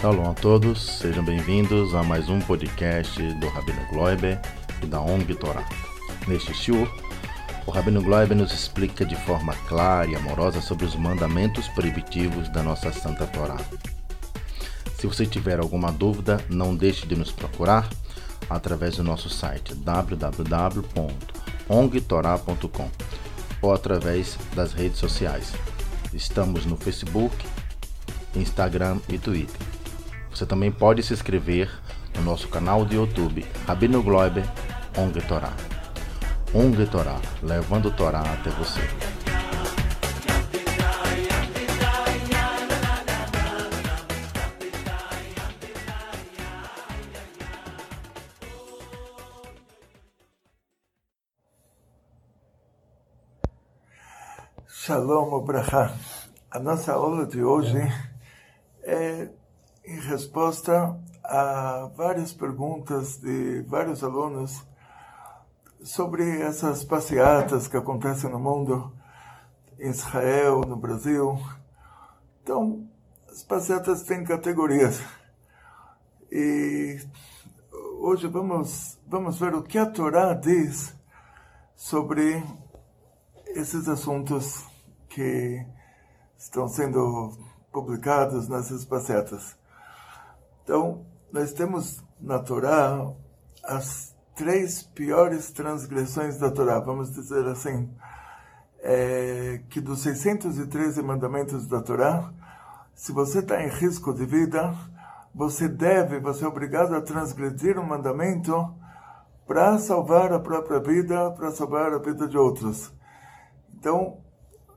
Shalom a todos, sejam bem-vindos a mais um podcast do Rabino Gloiber e da ONG Torá. Neste shiur, o Rabino Gloiber nos explica de forma clara e amorosa sobre os mandamentos proibitivos da nossa Santa Torá. Se você tiver alguma dúvida, não deixe de nos procurar através do nosso site www.ongtorá.com ou através das redes sociais. Estamos no Facebook, Instagram e Twitter. Você também pode se inscrever no nosso canal de YouTube, Rabino Gloiber ONG Torá. ONG Torá, levando o Torá até você. Shalom Obrahá. A nossa aula de hoje é em resposta a várias perguntas de vários alunos sobre essas passeatas que acontecem no mundo, em Israel, no Brasil. Então, as passeatas têm categorias. E hoje vamos, vamos ver o que a Torá diz sobre esses assuntos que estão sendo publicados nessas passeatas. Então, nós temos na Torá as três piores transgressões da Torá, vamos dizer assim, é, que dos 613 mandamentos da Torá, se você está em risco de vida, você deve, você é obrigado a transgredir um mandamento para salvar a própria vida, para salvar a vida de outros. Então,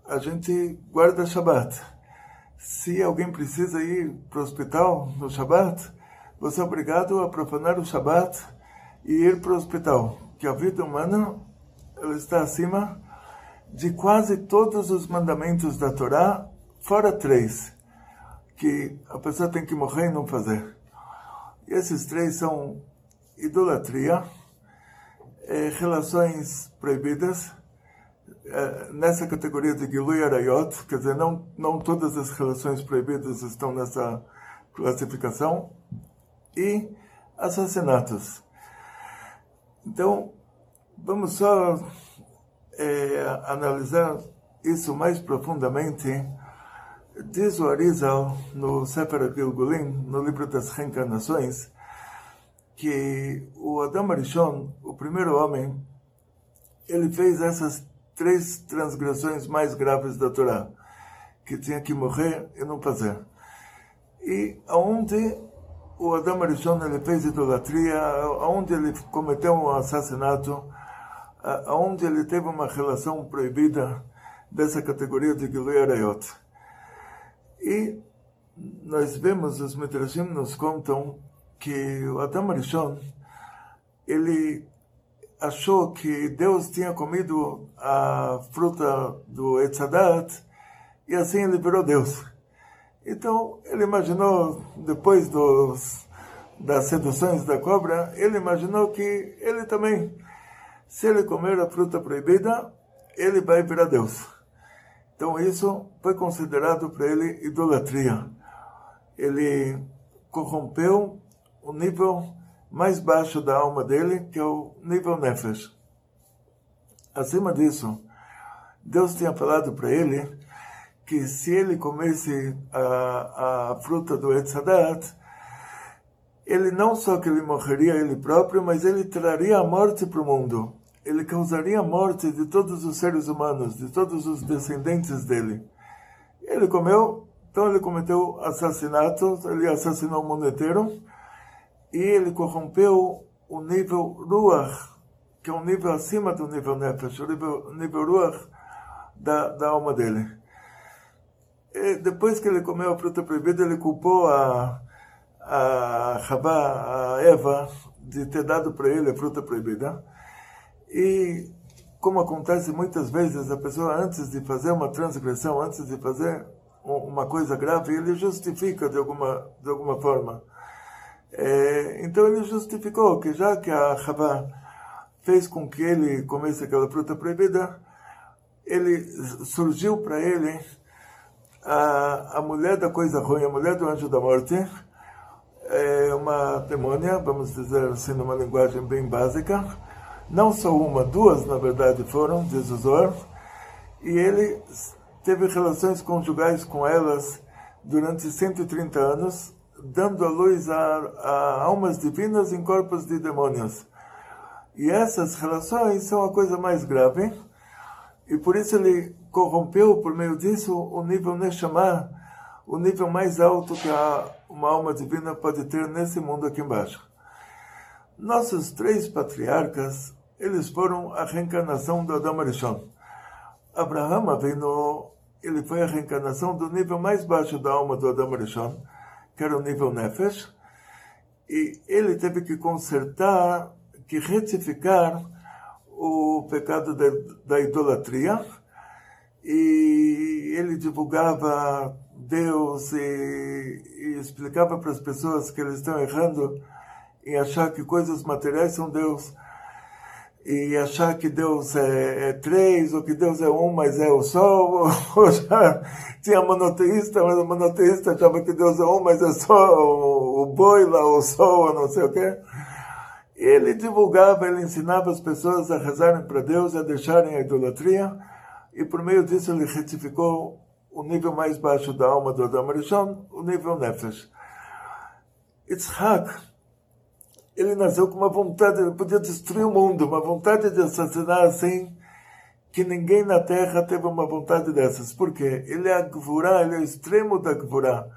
a gente guarda Shabbat. Se alguém precisa ir para o hospital no Shabbat, você é obrigado a profanar o Shabbat e ir para o hospital. Que a vida humana ela está acima de quase todos os mandamentos da Torá, fora três, que a pessoa tem que morrer e não fazer. E esses três são idolatria, eh, relações proibidas, nessa categoria de Gilui Arayot, quer dizer, não, não todas as relações proibidas estão nessa classificação, e assassinatos. Então, vamos só é, analisar isso mais profundamente. Diz o Arizal no Sefer Gilgulim, no livro das reencarnações, que o Adam Arishon, o primeiro homem, ele fez essas três transgressões mais graves da Torá, que tinha que morrer e não fazer. E aonde o Adam Arishon ele fez idolatria, aonde ele cometeu um assassinato, aonde ele teve uma relação proibida dessa categoria de Gilui Arayot. E nós vemos, os Midrashim nos contam que o Adam Arishon, ele achou que Deus tinha comido a fruta do Etzadat e assim ele virou Deus. Então ele imaginou, depois dos, das seduções da cobra, ele imaginou que ele também, se ele comer a fruta proibida, ele vai virar Deus. Então isso foi considerado para ele idolatria. Ele corrompeu o nível mais baixo da alma dele, que é o nível Nefesh. Acima disso, Deus tinha falado para ele que se ele comesse a, a fruta do Etzadat, ele não só que ele morreria ele próprio, mas ele traria a morte para o mundo. Ele causaria a morte de todos os seres humanos, de todos os descendentes dele. Ele comeu, então ele cometeu assassinato, ele assassinou o mundo inteiro, e ele corrompeu o nível Ruach, que é um nível acima do nível Nefesh, o nível, nível Ruach da, da alma dele. E depois que ele comeu a fruta proibida, ele culpou a, a Rabá, a Eva, de ter dado para ele a fruta proibida. E, como acontece muitas vezes, a pessoa, antes de fazer uma transgressão, antes de fazer uma coisa grave, ele justifica de alguma, de alguma forma É, então ele justificou que já que a Havá fez com que ele comesse aquela fruta proibida, ele surgiu para ele a, a mulher da coisa ruim, a mulher do anjo da morte, é uma demônia, vamos dizer assim, numa linguagem bem básica. Não só uma, duas, na verdade, foram, diz o Zohar. E ele teve relações conjugais com elas durante 130 anos, dando a luz a, a almas divinas em corpos de demônios. E essas relações são a coisa mais grave, e por isso ele corrompeu, por meio disso, o nível Neshama, o nível mais alto que a, uma alma divina pode ter nesse mundo aqui embaixo. Nossos três patriarcas, eles foram a reencarnação do Adam Arishon. Abraham veio ele foi a reencarnação do nível mais baixo da alma do Adam Arishon, que era o nível Nefesh, e ele teve que consertar que retificar o pecado da, da idolatria e ele divulgava Deus e, e explicava para as pessoas que eles estão errando em achar que coisas materiais são Deus e achar que Deus é, é, três, ou que Deus é um, mas é o sol, ou já tinha monoteísta, mas o monoteísta achava que Deus é um, mas é só o, o boi lá, o sol, ou não sei o quê. Ele divulgava, ele ensinava as pessoas a rezarem para Deus, a deixarem a idolatria, e por meio disso ele retificou o nível mais baixo da alma do Adam Arishon, o nível Nefesh. Yitzhak, ele nasceu com uma vontade, ele podia destruir o mundo, uma vontade de assassinar assim, que ninguém na Terra teve uma vontade dessas. Por quê? Ele é a Gvurá, ele é o extremo da Gvurá.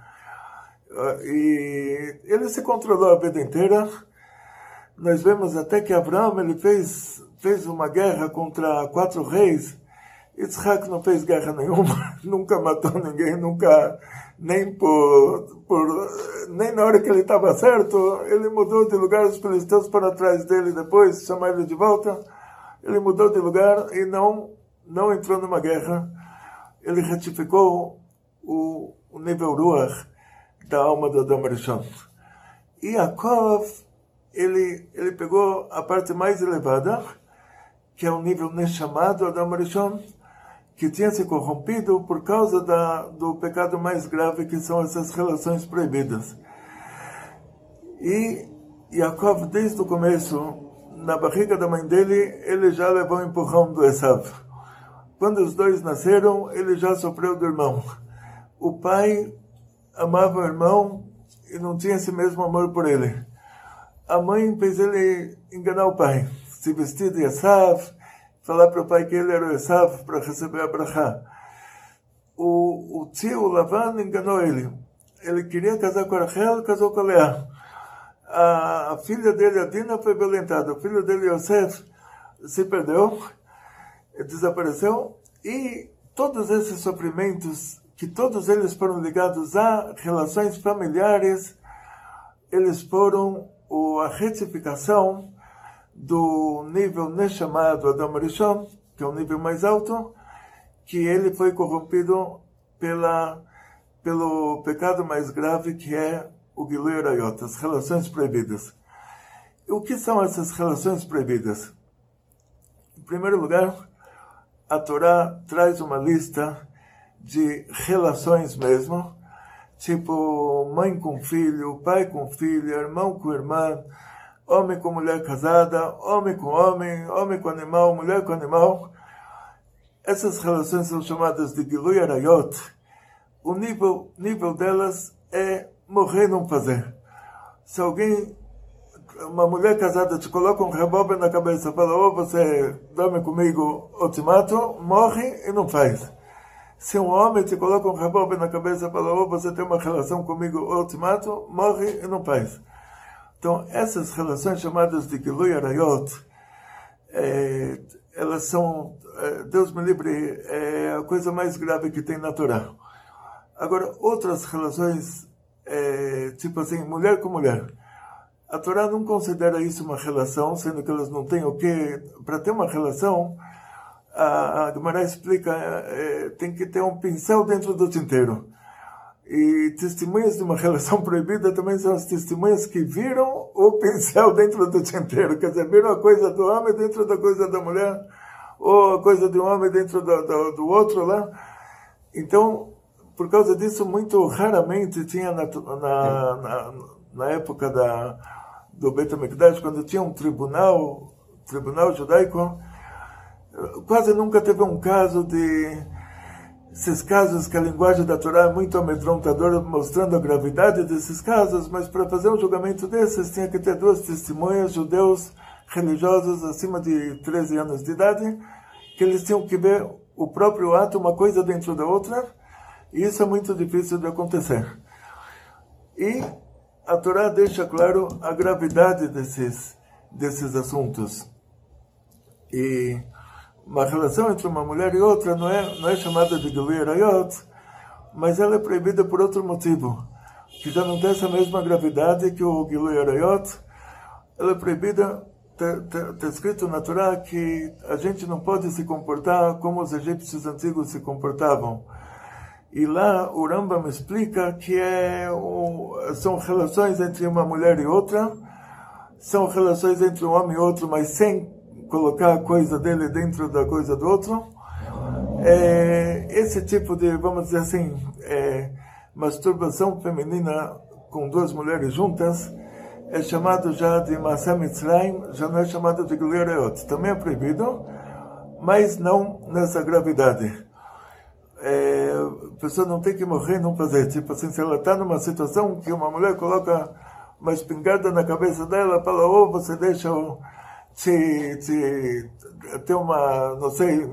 Ah, e ele se controlou a vida inteira, nós vemos até que Abraão ele fez, fez uma guerra contra quatro reis. Isaac não fez guerra nenhuma, nunca matou ninguém, nunca, nem por, por nem na hora que ele estava certo, ele mudou de lugar, os filisteus para trás dele depois, chamaram ele de volta, ele mudou de lugar e não, não entrou numa guerra. Ele retificou o, o nível Ruach da alma do Adam Rishon. E Yaakov ele, ele pegou a parte mais elevada, que é o nível Neshamado Adam Rishon, que tinha se corrompido por causa da, do pecado mais grave, que são essas relações proibidas. E Yaakov, desde o começo, na barriga da mãe dele, ele já levou o empurrão do Esav. Quando os dois nasceram, ele já sofreu do irmão. O pai amava o irmão e não tinha esse mesmo amor por ele a mãe fez ele enganar o pai, se vestir de Esav, falar para o pai que ele era o Esav para receber a brachá. O, o tio Lavan enganou ele. Ele queria casar com Rachel, casou com Leá. A, a filha dele, a Dina, foi violentada. O filho dele, Yosef, se perdeu, desapareceu. E todos esses sofrimentos, que todos eles foram ligados a relações familiares, eles foram a retificação do nível chamado Adam Rishon, que é o nível mais alto, que ele foi corrompido pela, pelo pecado mais grave, que é o Gilui Arayot, as relações proibidas. O que são essas relações proibidas? Em primeiro lugar, a Torá traz uma lista de relações mesmo, tipo mãe com filho, pai com filho, irmão com irmã, homem com mulher casada, homem com homem, homem com animal, mulher com animal. Essas relações são chamadas de Gilui Arayot. O nível, nível delas é morrer não fazer. Se alguém, uma mulher casada te coloca um revólver na cabeça e fala, ou oh, você dorme comigo ou te mato, morre e não faz. Se um homem te coloca um revólver na cabeça e fala, oh, você tem uma relação comigo ou te mato, morre e não faz. Então, essas relações chamadas de Gilui Arayot, é, elas são, é, Deus me livre, é a coisa mais grave que tem na Torá. Agora, outras relações, é, tipo assim, mulher com mulher. A Torá não considera isso uma relação, sendo que elas não têm o que. Para ter uma relação, a, a Gemara explica, é, tem que ter um pincel dentro do tinteiro. E testemunhas de uma relação proibida também são as testemunhas que viram o pincel dentro do tinteiro, quer dizer, viram a coisa do homem dentro da coisa da mulher, ou a coisa de um homem dentro do, do, do outro lá. Então, por causa disso, muito raramente tinha na, na, na, na época da, do Beit HaMikdash, quando tinha um tribunal, tribunal judaico, quase nunca teve um caso de esses casos que a linguagem da Torá é muito amedrontadora, mostrando a gravidade desses casos, mas para fazer um julgamento desses tinha que ter duas testemunhas, judeus religiosos acima de 13 anos de idade, que eles tinham que ver o próprio ato, uma coisa dentro da outra, e isso é muito difícil de acontecer. E a Torá deixa claro a gravidade desses, desses assuntos. E uma relação entre uma mulher e outra não é, não é chamada de Gilui Arayot, mas ela é proibida por outro motivo, que já não tem essa mesma gravidade que o Gilui Arayot. Ela é proibida, está escrito na Torá que a gente não pode se comportar como os egípcios antigos se comportavam. E lá o Rambam explica que é, são relações entre uma mulher e outra, são relações entre um homem e outro, mas sem colocar a coisa dele dentro da coisa do outro. É, esse tipo de, vamos dizer assim, é, masturbação feminina com duas mulheres juntas é chamado já de Masam Mitzrayim, já não é chamado de Glereot. Também é proibido, mas não nessa gravidade. É, a pessoa não tem que morrer não fazer. Tipo assim, se ela está numa situação que uma mulher coloca uma espingarda na cabeça dela, fala, ou oh, você deixa o se, se tem uma, não sei,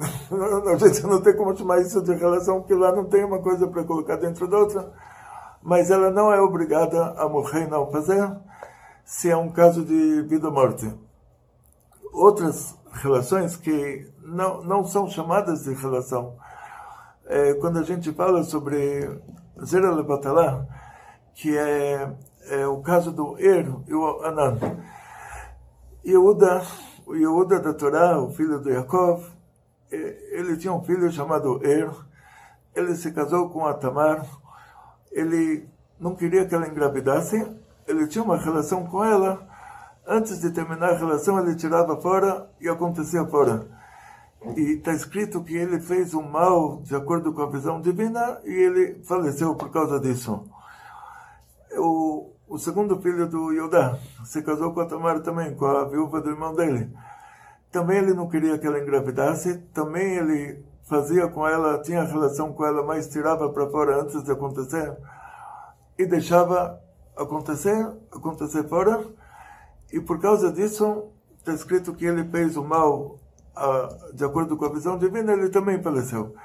a gente não tem como chamar isso de relação, porque lá não tem uma coisa para colocar dentro da outra, mas ela não é obrigada a morrer não fazer, se é um caso de vida ou morte. Outras relações que não, não são chamadas de relação, é, quando a gente fala sobre Zera Lebatalá, que é, é o caso do Er e o Anan, Yehuda, o Yehuda da Torá, o filho de Yaakov, ele tinha um filho chamado Er, ele se casou com a Tamar, ele não queria que ela engravidasse, ele tinha uma relação com ela, antes de terminar a relação ele tirava fora e acontecia fora. E está escrito que ele fez um mal de acordo com a visão divina e ele faleceu por causa disso. O, o segundo filho do Yodá se casou com a Tamar também, com a viúva do irmão dele. Também ele não queria que ela engravidasse, também ele fazia com ela, tinha relação com ela, mas tirava para fora antes de acontecer e deixava acontecer, acontecer fora. E por causa disso, está escrito que ele fez o mal de acordo com a visão divina, ele também faleceu.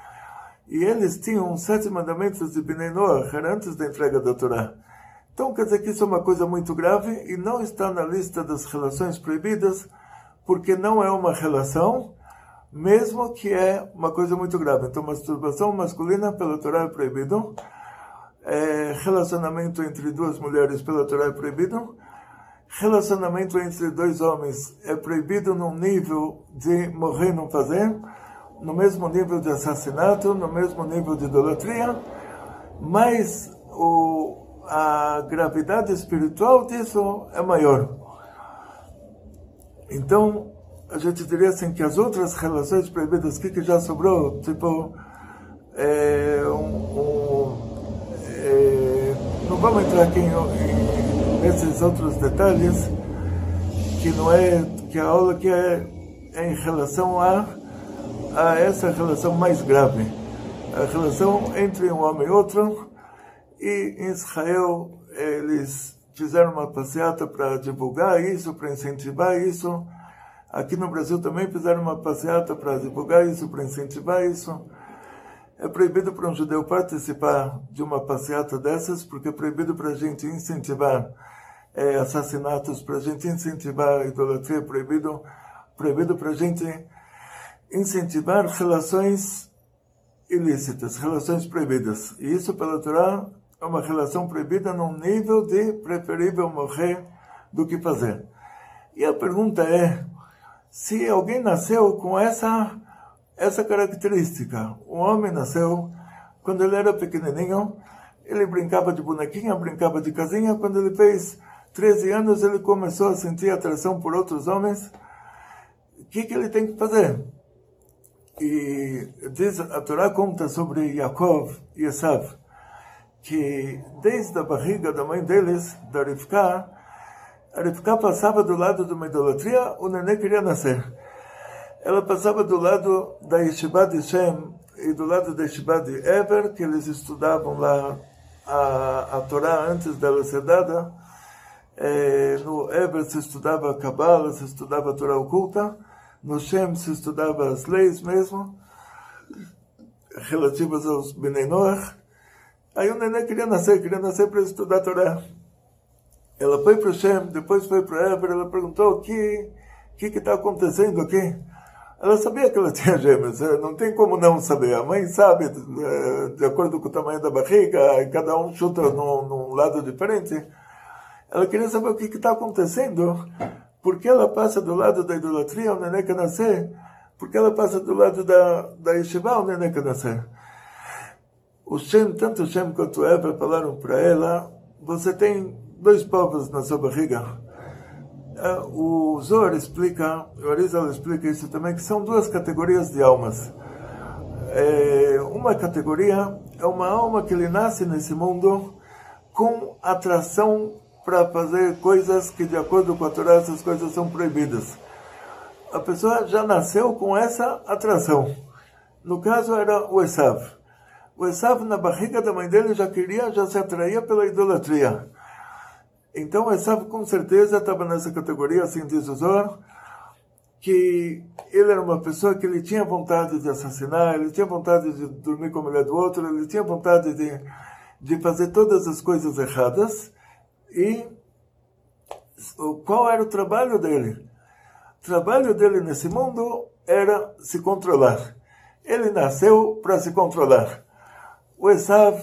E eles tinham sete mandamentos de Bnei Noach, antes da entrega da Torá. Então quer dizer que isso é uma coisa muito grave e não está na lista das relações proibidas, porque não é uma relação, mesmo que é uma coisa muito grave. Então, masturbação masculina pela Torá é proibido, é, relacionamento entre duas mulheres pela Torá é proibido, relacionamento entre dois homens é proibido num nível de morrer não fazer, no mesmo nível de assassinato, no mesmo nível de idolatria, mas o a gravidade espiritual disso é maior. Então, a gente diria assim que as outras relações proibidas que, que já sobrou, tipo, é, um, um, é, não vamos entrar aqui em, em, nesses outros detalhes, que não é, que a aula que é, é em relação a, a essa relação mais grave, a relação entre um homem e outro, e em Israel eles fizeram uma passeata para divulgar isso, para incentivar isso. Aqui no Brasil também fizeram uma passeata para divulgar isso, para incentivar isso. É proibido para um judeu participar de uma passeata dessas, porque é proibido para a gente incentivar é, assassinatos, para a gente incentivar idolatria, é proibido, proibido para a gente incentivar relações ilícitas, relações proibidas. E isso pela Torá é uma relação proibida num nível de preferível morrer do que fazer. E a pergunta é, se alguém nasceu com essa, essa característica, um homem nasceu, quando ele era pequenininho, Ele brincava de bonequinha, brincava de casinha. Quando ele fez 13 anos, ele começou a sentir atração por outros homens. O que, que ele tem que fazer? E diz, a Torá conta sobre Yaakov e Esav, que desde a barriga da mãe deles, da Rivka, a Rivka passava do lado de uma idolatria, o neném queria nascer. Ela passava do lado da Yeshiva de Shem e do lado da Yeshiva de Eber, que eles estudavam lá a, a Torá antes dela ser dada. É, no Eber se estudava a Kabbalah, se estudava a Torá oculta. No Shem se estudava as leis mesmo, relativas aos Bnei Noach. Aí o neném queria nascer, queria nascer para estudar a Torá. Ela foi para o Shem, depois foi para Eber, ela perguntou o que que está acontecendo aqui. Ela sabia que ela tinha gêmeos, eh, não tem como não saber. A mãe sabe, eh, de acordo com o tamanho da barriga, cada um chuta num, num lado diferente. Ela queria saber o que está acontecendo, por que ela passa do lado da idolatria, o neném quer nascer, por que ela passa do lado da, da yeshiva, o neném quer nascer. O Shem, tanto o Shem quanto o Eber falaram para ela, você tem dois povos na sua barriga é, o Zohar explica, o Arizal explica isso também, que são duas categorias de almas. É, uma categoria é uma alma que ele nasce nesse mundo com atração para fazer coisas que, de acordo com a Torá, essas coisas são proibidas. A pessoa já nasceu com essa atração. No caso, era o Esav. O Esav, na barriga da mãe dele, já queria, já se atraía pela idolatria. Então, Esav com certeza estava nessa categoria, assim diz o Zohar, que ele era uma pessoa que ele tinha vontade de assassinar, ele tinha vontade de dormir com a mulher do outro, ele tinha vontade de, de fazer todas as coisas erradas. E qual era o trabalho dele? O trabalho dele nesse mundo era se controlar. Ele nasceu para se controlar. O Esav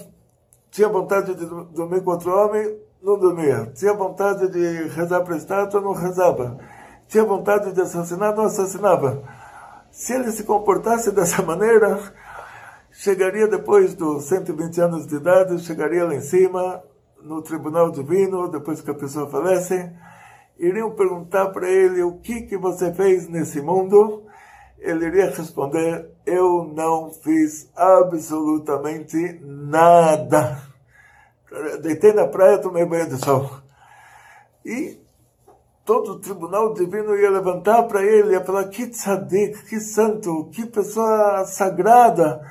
tinha vontade de dormir com outro homem, não dormia. Tinha vontade de rezar para a estátua, não rezava. Tinha vontade de assassinar, não assassinava. Se ele se comportasse dessa maneira, chegaria depois dos 120 anos de idade, chegaria lá em cima, no tribunal divino, depois que a pessoa falece, iriam perguntar para ele o que, que você fez nesse mundo. Ele iria responder: Eu não fiz absolutamente nada deitei na praia, tomei banho de sol. E todo o tribunal divino ia levantar para ele, ia falar, que tzadik, que santo, que pessoa sagrada.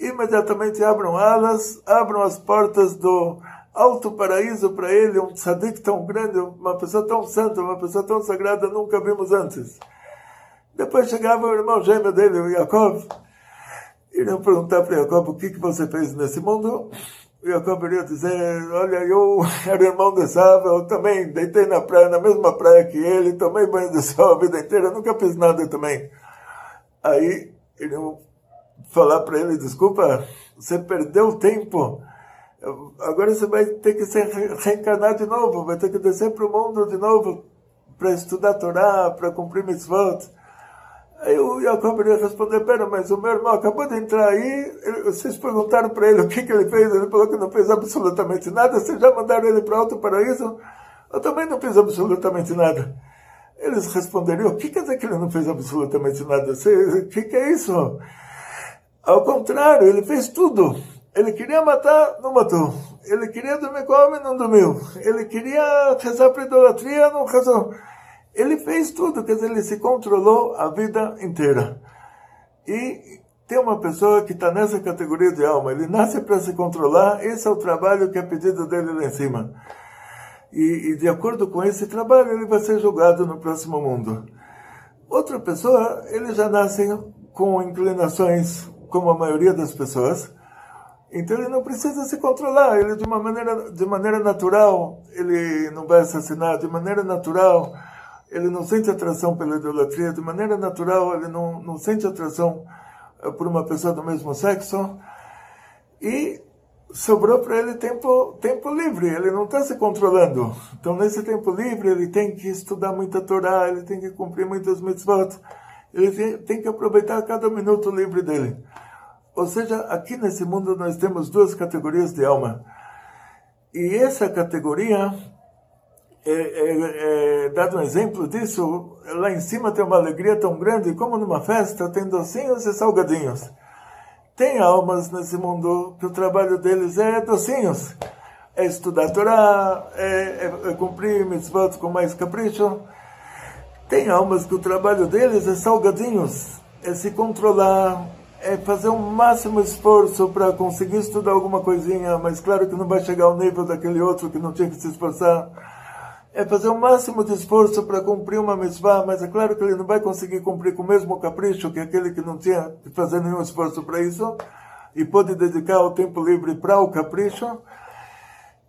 Imediatamente abram alas, abram as portas do alto paraíso para ele, um tzadik tão grande, uma pessoa tão santa, uma pessoa tão sagrada, nunca vimos antes. Depois chegava o irmão gêmeo dele, o Yaakov, iriam perguntar para Yaakov, o que, que você fez nesse mundo? E eu acabaria dizer, olha, eu era irmão de Sava, eu também deitei na praia, na mesma praia que ele, tomei banho de sol a vida inteira, nunca fiz nada também. Aí, iriam falar para ele, desculpa, você perdeu tempo, agora você vai ter que se reencarnar de novo, vai ter que descer para o mundo de novo, para estudar Torá, para cumprir mitzvot. Aí o Jacob iria responder, pera, mas o meu irmão acabou de entrar aí, vocês perguntaram para ele o que, que ele fez, ele falou que não fez absolutamente nada, vocês já mandaram ele para outro paraíso? Eu também não fiz absolutamente nada. Eles responderiam, o que quer dizer que ele não fez absolutamente nada? O que, que é isso? Ao contrário, ele fez tudo. Ele queria matar, não matou. Ele queria dormir com homem, não dormiu. Ele queria rezar para idolatria, não rezou. Ele fez tudo, quer dizer, ele se controlou a vida inteira. E tem uma pessoa que está nessa categoria de alma, ele nasce para se controlar, esse é o trabalho que é pedido dele lá em cima. E, e, de acordo com esse trabalho, ele vai ser julgado no próximo mundo. Outra pessoa, ele já nasce com inclinações, como a maioria das pessoas, então ele não precisa se controlar, ele de uma maneira, de maneira natural, ele não vai assassinar, de maneira natural, ele não sente atração pela idolatria, de maneira natural, ele não, não sente atração eh, por uma pessoa do mesmo sexo, e sobrou para ele tempo, tempo livre, ele não está se controlando. Então, nesse tempo livre, ele tem que estudar muita Torá, ele tem que cumprir muitas mitzvot, ele tem, tem que aproveitar cada minuto livre dele. Ou seja, aqui nesse mundo nós temos duas categorias de alma. E essa categoria, é, é, é, dado um exemplo disso, lá em cima tem uma alegria tão grande como numa festa, tem docinhos e salgadinhos. Tem almas nesse mundo que o trabalho deles é docinhos. É estudar a Torá, é, é, é cumprir mitzvot com mais capricho. Tem almas que o trabalho deles é salgadinhos, é se controlar, é fazer o um máximo esforço para conseguir estudar alguma coisinha, mas claro que não vai chegar ao nível daquele outro que não tinha que se esforçar. É fazer o máximo de esforço para cumprir uma mitzvah, mas é claro que ele não vai conseguir cumprir com o mesmo capricho que aquele que não tinha que fazer nenhum esforço para isso e pode dedicar o tempo livre para o capricho.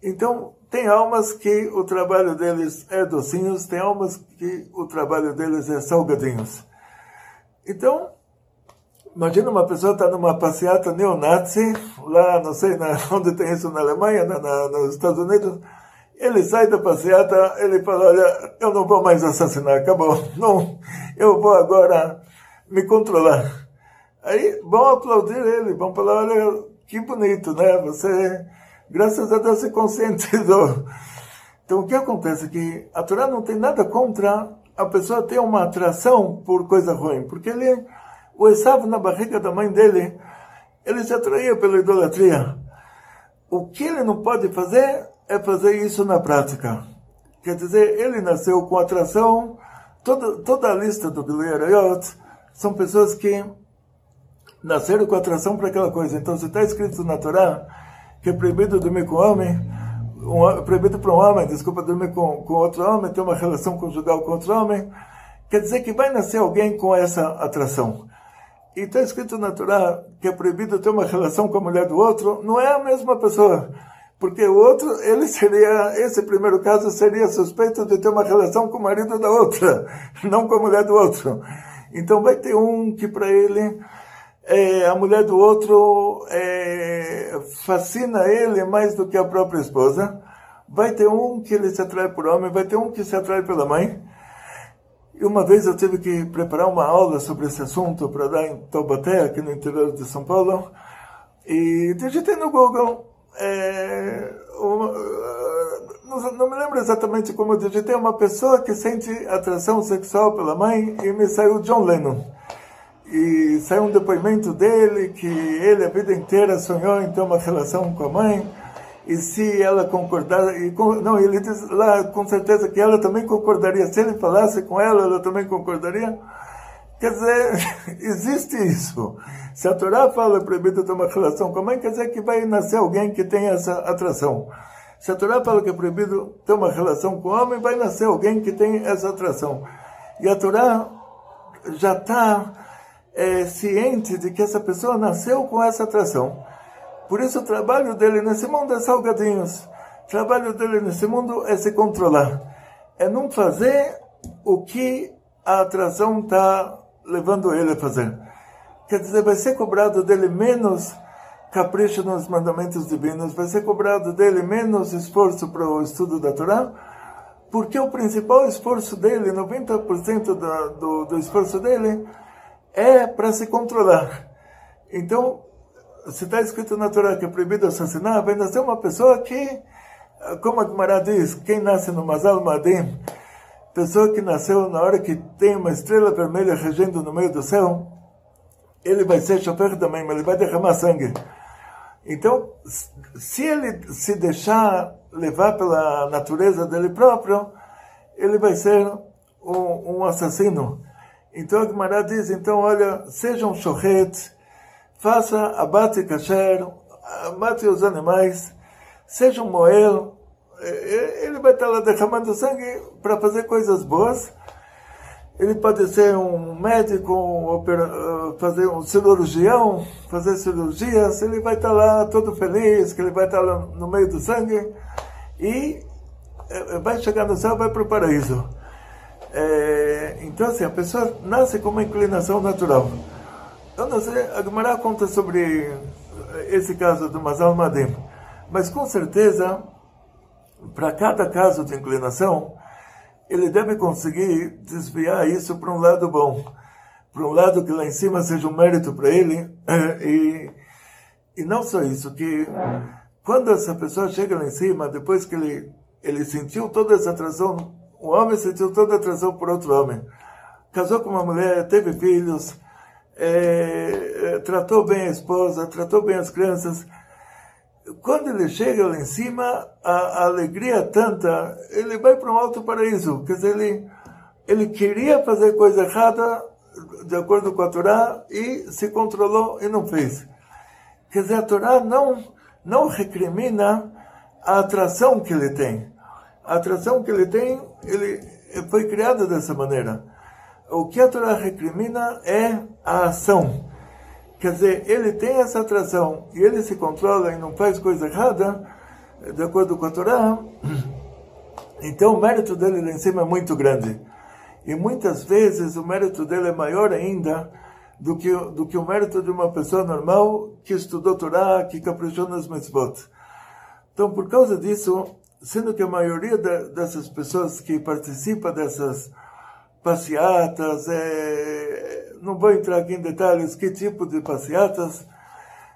Então, tem almas que o trabalho deles é docinhos, tem almas que o trabalho deles é salgadinhos. Então, Imagina uma pessoa estar tá numa passeata neonazi, lá, não sei na, onde tem isso na Alemanha, na, na, nos Estados Unidos. Ele sai da passeata, ele fala: Olha, eu não vou mais assassinar, acabou. Não, eu vou agora me controlar. Aí vão aplaudir ele, vão falar: Olha, que bonito, né? Você, graças a Deus, se conscientizou. Então, o que acontece? Que a Torá não tem nada contra a pessoa ter uma atração por coisa ruim, porque ele o Esav na barriga da mãe dele, ele se atraía pela idolatria. O que ele não pode fazer é fazer isso na prática. Quer dizer, ele nasceu com atração. Toda, toda a lista do Bilayarayot são pessoas que nasceram com atração para aquela coisa. Então, se está escrito na Torá que é proibido dormir com homem, um, proibido para um homem, desculpa, dormir com, com outro homem, ter uma relação conjugal com outro homem, quer dizer que vai nascer alguém com essa atração e está escrito na Torá que é proibido ter uma relação com a mulher do outro, não é a mesma pessoa. Porque o outro, ele seria, esse primeiro caso seria suspeito de ter uma relação com o marido da outra, não com a mulher do outro. Então vai ter um que para ele, é, a mulher do outro é, fascina ele mais do que a própria esposa. Vai ter um que ele se atrai por homem, vai ter um que se atrai pela mãe. E uma vez eu tive que preparar uma aula sobre esse assunto para dar em Taubaté, aqui no interior de São Paulo, e digitei no Google, é, uma, não, não, me lembro exatamente como eu digitei, uma pessoa que sente atração sexual pela mãe, e me saiu John Lennon. E saiu um depoimento dele que ele a vida inteira sonhou em ter uma relação com a mãe, e se ela concordar, e com, não, ele diz lá com certeza que ela também concordaria, se ele falasse com ela, ela também concordaria. Quer dizer, existe isso. Se a Torá fala proibido ter uma relação com a mãe, quer dizer que vai nascer alguém que tem essa atração. Se a Torá fala que é proibido ter uma relação com o homem, vai nascer alguém que tem essa atração. E a Torá já está é, ciente de que essa pessoa nasceu com essa atração. Por isso o trabalho dele nesse mundo é salgadinhos. O trabalho dele nesse mundo é se controlar. É não fazer o que a atração está levando ele a fazer. Quer dizer, vai ser cobrado dele menos capricho nos mandamentos divinos, vai ser cobrado dele menos esforço para o estudo da Torá, porque o principal esforço dele, 90% do, do, do esforço dele, é para se controlar. Então, se está escrito na Torá que é proibido assassinar, vai nascer uma pessoa que, como a Gemara diz, quem nasce no Mazal Madim, pessoa que nasceu na hora que tem uma estrela vermelha regendo no meio do céu, ele vai ser chofer também, mas ele vai derramar sangue. Então, se ele se deixar levar pela natureza dele próprio, ele vai ser um, um assassino. Então a Gemara diz, então olha, seja um shochet, faça abate kasher, mate os animais, seja um moel, ele vai estar lá derramando sangue para fazer coisas boas. Ele pode ser um médico, fazer um cirurgião, fazer cirurgias, ele vai estar lá todo feliz, que ele vai estar lá no meio do sangue e eh, vai chegar no céu, vai para o paraíso. É, então, assim, a pessoa nasce com uma inclinação natural. Eu não sei, a Gemara conta sobre esse caso do Mazal Madim, mas com certeza, para cada caso de inclinação, ele deve conseguir desviar isso para um lado bom, para um lado que lá em cima seja um mérito para ele, e, e não só isso, que quando essa pessoa chega lá em cima, depois que ele, ele sentiu toda essa atração, o homem sentiu toda a atração por outro homem, casou com uma mulher, teve filhos, é, tratou bem a esposa, tratou bem as crianças. Quando ele chega lá em cima, a, a alegria é tanta, ele vai para um alto paraíso. Quer dizer, ele, ele queria fazer coisa errada, de acordo com a Torá, e se controlou e não fez. Quer dizer, a Torá não, não recrimina a atração que ele tem. A atração que ele tem, ele foi criada dessa maneira. O que a Torá recrimina é a ação. Quer dizer, ele tem essa atração e ele se controla e não faz coisa errada, de acordo com a Torá, então o mérito dele lá em cima é muito grande. E muitas vezes o mérito dele é maior ainda do que, do que o mérito de uma pessoa normal que estudou Torá, que caprichou nas mitzvot. Então, por causa disso, sendo que a maioria dessas pessoas que participam dessas passeatas, é, não vou entrar aqui em detalhes que tipo de passeatas,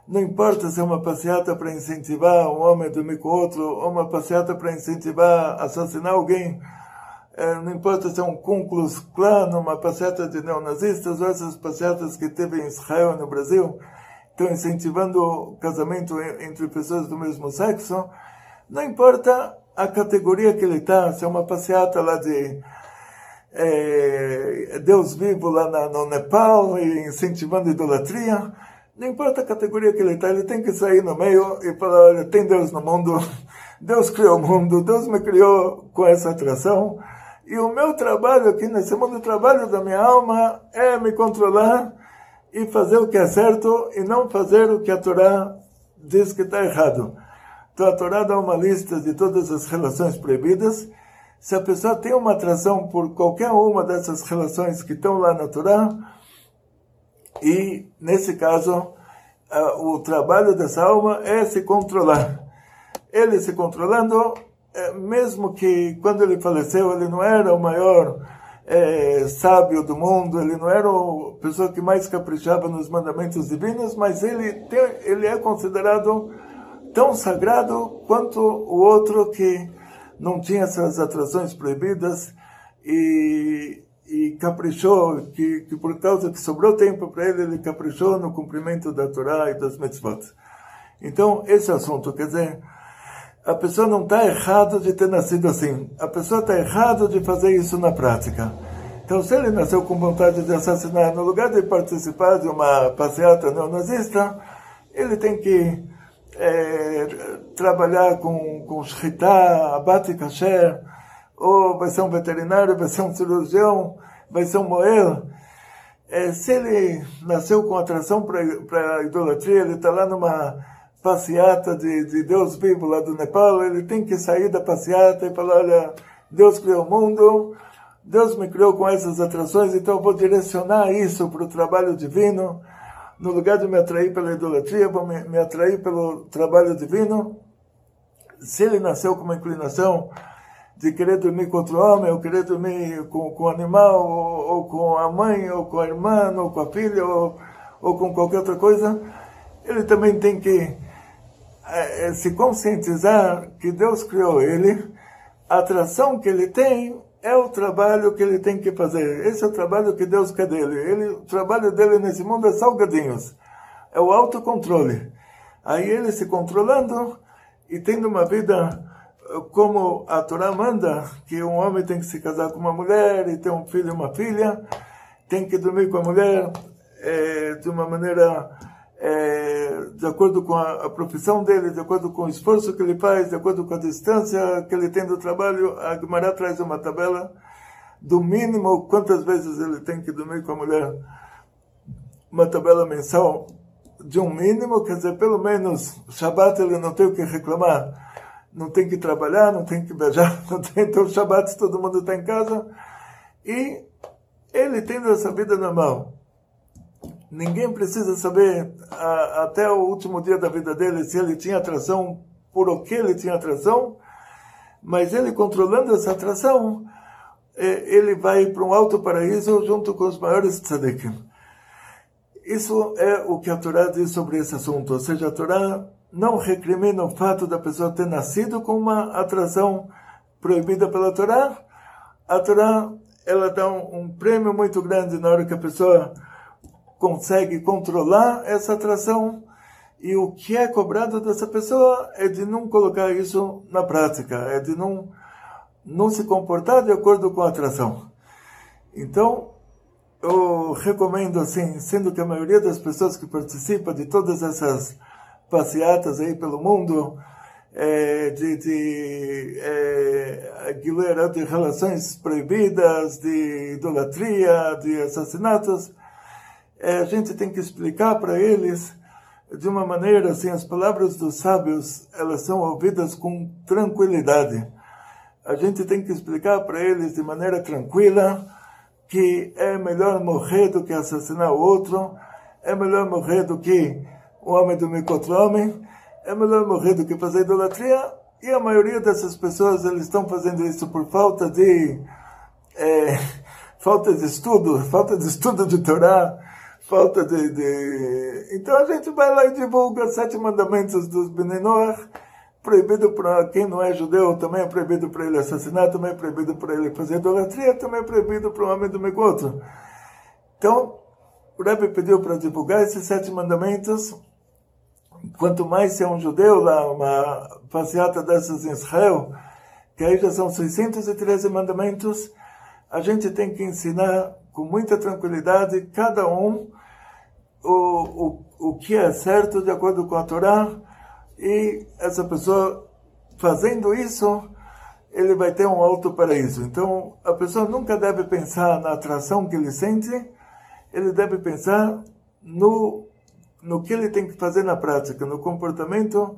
não importa se é uma passeata para incentivar um homem a dormir com outro, ou uma passeata para incentivar assassinar alguém, é, não importa se é um cúnculus clã, uma passeata de neonazistas, ou essas passeatas que teve em Israel no Brasil, estão incentivando o casamento entre pessoas do mesmo sexo, não importa a categoria que ele está, se é uma passeata lá de é, Deus vivo lá na, no Nepal incentivando a idolatria. Não importa a categoria que ele está, ele tem que sair no meio e falar: olha, tem Deus no mundo, Deus criou o mundo, Deus me criou com essa atração. E o meu trabalho aqui nesse mundo, o trabalho da minha alma é me controlar e fazer o que é certo e não fazer o que a Torá diz que está errado. Então a Torá dá uma lista de todas as relações proibidas se a pessoa tem uma atração por qualquer uma dessas relações que estão lá na Torá, e nesse caso, o trabalho dessa alma é se controlar. Ele se controlando, é, mesmo que quando ele faleceu, ele não era o maior é, sábio do mundo, ele não era a pessoa que mais caprichava nos mandamentos divinos, mas ele, tem, ele é considerado tão sagrado quanto o outro que não tinha essas atrações proibidas e, e caprichou, que, que por causa que sobrou tempo para ele, ele caprichou no cumprimento da Torá e das mitzvot. Então, esse assunto, quer dizer, a pessoa não está errado de ter nascido assim, a pessoa está errado de fazer isso na prática. Então, se ele nasceu com vontade de assassinar, no lugar de participar de uma passeata neonazista, ele tem que é, trabalhar com, com shritá, abate kasher, ou vai ser um veterinário, vai ser um cirurgião, vai ser um moel. É, se ele nasceu com atração para a idolatria, ele está lá numa passeata de, de Deus vivo lá do Nepal, ele tem que sair da passeata e falar, olha, Deus criou o mundo, Deus me criou com essas atrações, então eu vou direcionar isso para o trabalho divino, no lugar de me atrair pela idolatria, vou me, me atrair pelo trabalho divino. Se ele nasceu com uma inclinação de querer dormir com outro homem, ou querer dormir com, com o animal, ou, ou, com a mãe, ou com a irmã, ou com a filha, ou, ou com qualquer outra coisa, ele também tem que é, se conscientizar que Deus criou ele, a atração que ele tem é o trabalho que ele tem que fazer. Esse é o trabalho que Deus quer dele. Ele, o trabalho dele nesse mundo é salgadinhos. É o autocontrole. Aí ele se controlando e tendo uma vida como a Torá manda, que um homem tem que se casar com uma mulher e ter um filho e uma filha, tem que dormir com a mulher é, de uma maneira é, de acordo com a, a, profissão dele, de acordo com o esforço que ele faz, de acordo com a distância que ele tem do trabalho, a Guimarães traz uma tabela do mínimo quantas vezes ele tem que dormir com a mulher, uma tabela mensal de um mínimo, quer dizer, pelo menos Shabbat ele não tem o que reclamar, não tem que trabalhar, não tem que beijar, não tem, então Shabbat todo mundo está em casa, e ele tendo essa vida normal, Ninguém precisa saber a, até o último dia da vida dele se ele tinha atração, por o que ele tinha atração, mas ele controlando essa atração, é, ele vai para um alto paraíso junto com os maiores tzadikim. Isso é o que a Torá diz sobre esse assunto. Ou seja, a Torá não recrimina o fato da pessoa ter nascido com uma atração proibida pela Torá. A Torá ela dá um, um prêmio muito grande na hora que a pessoa consegue controlar essa atração e o que é cobrado dessa pessoa é de não colocar isso na prática, é de não, não se comportar de acordo com a atração. Então, eu recomendo, assim, sendo que a maioria das pessoas que participam de todas essas passeatas aí pelo mundo, é, de, de é, de relações proibidas, de idolatria, de assassinatos, é, a gente tem que explicar para eles de uma maneira assim, as palavras dos sábios, elas são ouvidas com tranquilidade. A gente tem que explicar para eles de maneira tranquila que é melhor morrer do que assassinar o outro, é melhor morrer do que o homem dormir com outro homem, é melhor morrer do que fazer idolatria, e a maioria dessas pessoas eles estão fazendo isso por falta de é, falta de estudo, falta de estudo de Torá, falta de, de, Então a gente vai lá e divulga os sete mandamentos dos Beninoach, proibido para quem não é judeu, também é proibido para ele assassinar, também é proibido para ele fazer idolatria, também é proibido para o homem do Megoto. Então, o Rebbe pediu para divulgar esses sete mandamentos. Quanto mais se é um judeu, lá, uma passeata dessas em Israel, que aí já são 613 mandamentos, a gente tem que ensinar com muita tranquilidade cada um o, o, o que é certo de acordo com a Torá e essa pessoa fazendo isso ele vai ter um alto paraíso. Então a pessoa nunca deve pensar na atração que ele sente, ele deve pensar no no que ele tem que fazer na prática, no comportamento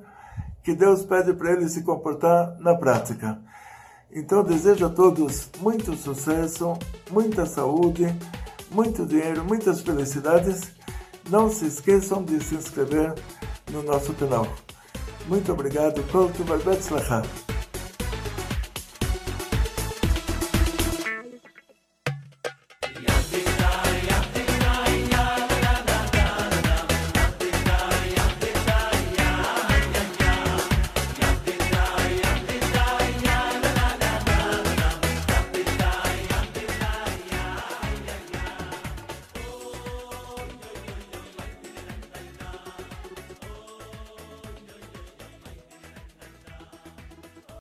que Deus pede para ele se comportar na prática. Então desejo a todos muito sucesso, muita saúde, muito dinheiro, muitas felicidades. Não se esqueçam de se inscrever no nosso canal. Muito obrigado. Kol Tuvar